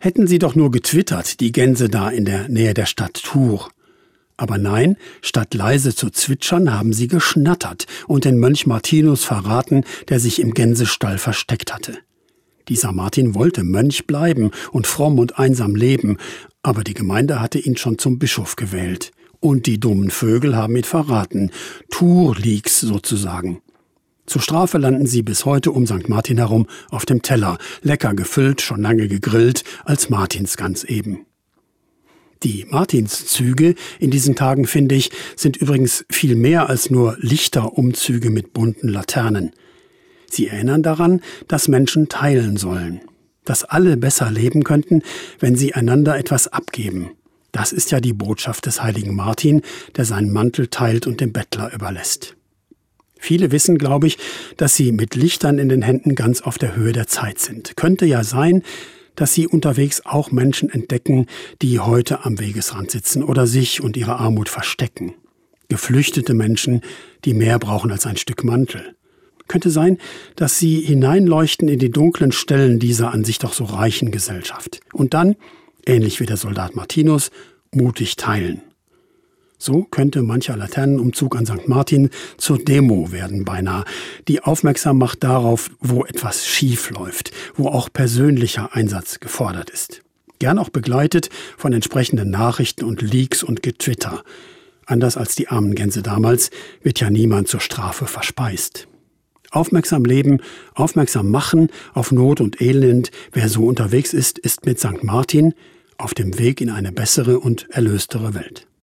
hätten sie doch nur getwittert, die Gänse da in der Nähe der Stadt Tours. Aber nein, statt leise zu zwitschern, haben sie geschnattert und den Mönch Martinus verraten, der sich im Gänsestall versteckt hatte. Dieser Martin wollte Mönch bleiben und fromm und einsam leben, aber die Gemeinde hatte ihn schon zum Bischof gewählt. Und die dummen Vögel haben ihn verraten. Tour-Leaks sozusagen. Zur Strafe landen sie bis heute um St. Martin herum auf dem Teller, lecker gefüllt, schon lange gegrillt, als Martinsgans eben. Die Martinszüge in diesen Tagen, finde ich, sind übrigens viel mehr als nur Lichterumzüge mit bunten Laternen. Sie erinnern daran, dass Menschen teilen sollen, dass alle besser leben könnten, wenn sie einander etwas abgeben. Das ist ja die Botschaft des heiligen Martin, der seinen Mantel teilt und dem Bettler überlässt. Viele wissen, glaube ich, dass sie mit Lichtern in den Händen ganz auf der Höhe der Zeit sind. Könnte ja sein, dass sie unterwegs auch Menschen entdecken, die heute am Wegesrand sitzen oder sich und ihre Armut verstecken. Geflüchtete Menschen, die mehr brauchen als ein Stück Mantel. Könnte sein, dass sie hineinleuchten in die dunklen Stellen dieser an sich doch so reichen Gesellschaft. Und dann, ähnlich wie der Soldat Martinus, mutig teilen. So könnte mancher Laternenumzug an St. Martin zur Demo werden beinahe, die aufmerksam macht darauf, wo etwas schief läuft, wo auch persönlicher Einsatz gefordert ist. Gern auch begleitet von entsprechenden Nachrichten und Leaks und Getwitter. Anders als die armen Gänse damals wird ja niemand zur Strafe verspeist. Aufmerksam leben, aufmerksam machen auf Not und Elend, wer so unterwegs ist, ist mit St. Martin auf dem Weg in eine bessere und erlöstere Welt.